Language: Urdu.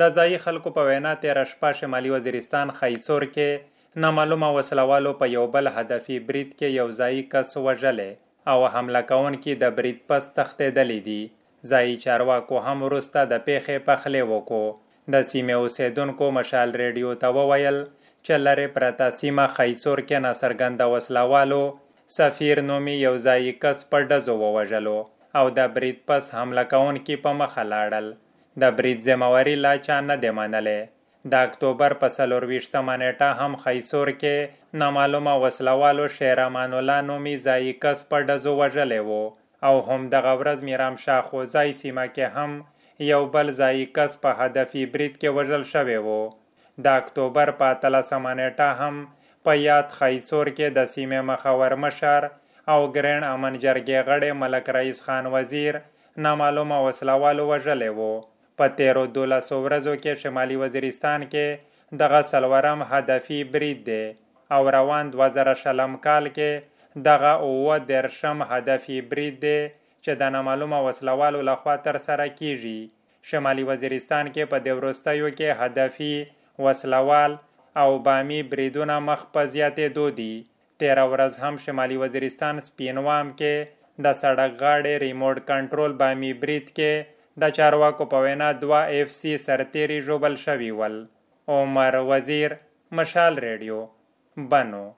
د ځایي خلکو په وینا تیره شپه شمالي وزیرستان خیسور کې نامعلومه وسلوالو په یو بل هدفي برید کې یو ځایي کس وژلی او حمله کوونکي د برید پس تښتېدلی دي. ځایي چارواکو هم وروسته د پیښې پخلی وکړو. د سیمې اوسیدونکو مشال ریډیو ته وویل چې لرې پرته سیمه خیسور کې ناڅرګنده وسلوالو سفیر نومي یو ځایي کس په ډزو ووژلو او د برید پس حمله کوونکي په مخه لاړل. د برید ذمہواری لا چا نه دی منلی. د اکتوبر په څلورویشتمه نیټه هم خیسور کې نامعلومه وسلوالو شیر امان الله نومي ځایي کس په ډزو وژلی و. او هم دغه ورځ میرام شاه خوځای سیمه کې هم یو بل ځایي کس په هدفي برید کې وژل شوی و. د اکتوبر په اتلسمه نیټه هم په یاد خیسور کې د سیمې مخور مشر او ګرین امن جرګې غړی ملک رئیس خان وزیر نامعلومه وسلوالو وژلی و. په تیرو دولسو ورځو کې شمالي وزیرستان کې دغه سلورم هدفي برید دی او روان دوه زره شلم کال کې دغه اووه دېرشم هدفي برید دی چې د نامعلومه وسلوالو لخوا ترسره کیږي. شمالي وزیرستان کې په دې وروستیو کې هدفي وسلوال او بامي بریدونه مخ په زیاتېدو دي. تیره ورځ هم شمالي وزیرستان سپینوام کې د سړک غاړې ریموټ کنټرول بامي برید کې د چارواکو په وینا دوه اف سی سرتیری ژوبل شوي ول. عمر وزیر، مشال ریډیو، بنو.